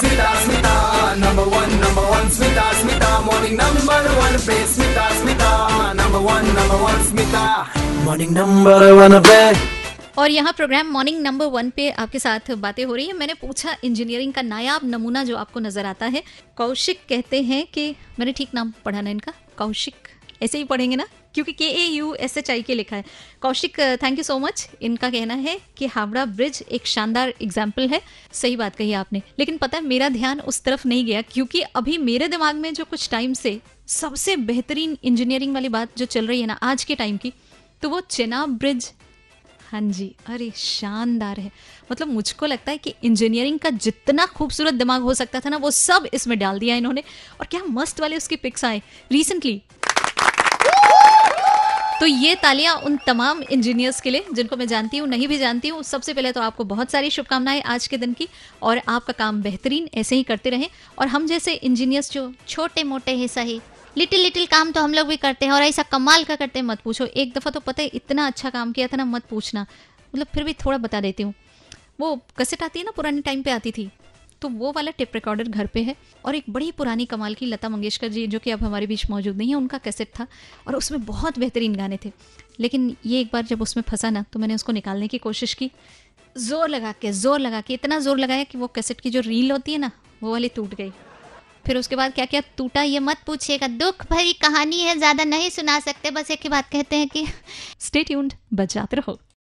Smita Smita number one number one Smita Smita morning number one पे Smita Smita number one number one Smita morning number one पे और यहाँ programme morning number one पे आपके साथ बातें हो रही है। मैंने पूछा इंजीनियरिंग का नायाब नमूना जो आपको नज़र आता है। कौशिक कहते हैं कि, मैंने ठीक नाम पढ़ा ना इनका? कौशिक। ऐसे ही पढ़ेंगे ना? क्योंकि K A U S H I K लिखा है। Kaushik thank you so much इनका कहना है कि हावड़ा ब्रिज एक शानदार एग्ज़ाम्पल है। सही बात कही आपने। लेकिन पता है, मेरा ध्यान उस तरफ़ नहीं गया, क्योंकि अभी मेरे दिमाग में जो कुछ टाइम से सबसे बेहतरीन इंजीनियरिंग वाली बात जो चल रही है ना, आज के टाइम की तो वो चेनाब ब्रिज हाँ जी, अरे शानदार है। मतलब मुझको लगता है कि इंजीनियरिंग का जितना खूबसूरत दिमाग हो सकता था ना, वो सब इसमें डाल दिया इन्होंने। और क्या मस्त वाले उसके पिक्स आए। रिसेंटली तो ये तालियाँ उन तमाम इंजीनियर्स के लिए, जिनको मैं जानती हूँ, नहीं भी जानती हूँ, सबसे पहले तो आपको बहुत सारी शुभकामनाएँ आज के दिन की, और आपका काम बेहतरीन, ऐसे ही करते रहें। और हम जैसे इंजीनियर्स जो छोटे मोटे है सही लिटिल लिटिल काम तो हम लोग भी करते हैं, और ऐसा कमाल का करते हैं, मत पूछो। एक दफ़ा तो पता है, इतना अच्छा काम किया था ना, मत पूछना। मतलब फिर भी थोड़ा बता देती हूँ। वो कसेट आती है ना, पुराने टाइम पे आती थी। तो वो वाला टेप रिकॉर्डर घर पे है और एक बड़ी पुरानी कमाल की लता मंगेशकर जी, जो कि अब हमारे बीच मौजूद नहीं है, उनका कैसेट था और उसमें बहुत बेहतरीन गाने थे। लेकिन ये एक बार जब उसमें फंसा ना तो मैंने उसको निकालने की कोशिश की। ज़ोर लगा के, ज़ोर लगा के, इतना ज़ोर लगाया कि वो कैसेट की जो रील होती है ना, वो वाली टूट गई। फिर उसके बाद क्या क्या टूटा, ये मत पूछिएगा। दुख भरी कहानी है, ज़्यादा नहीं सुना सकते, बस एक ही बात कहते हैं कि स्टे ट्यून्ड बजाते रहो।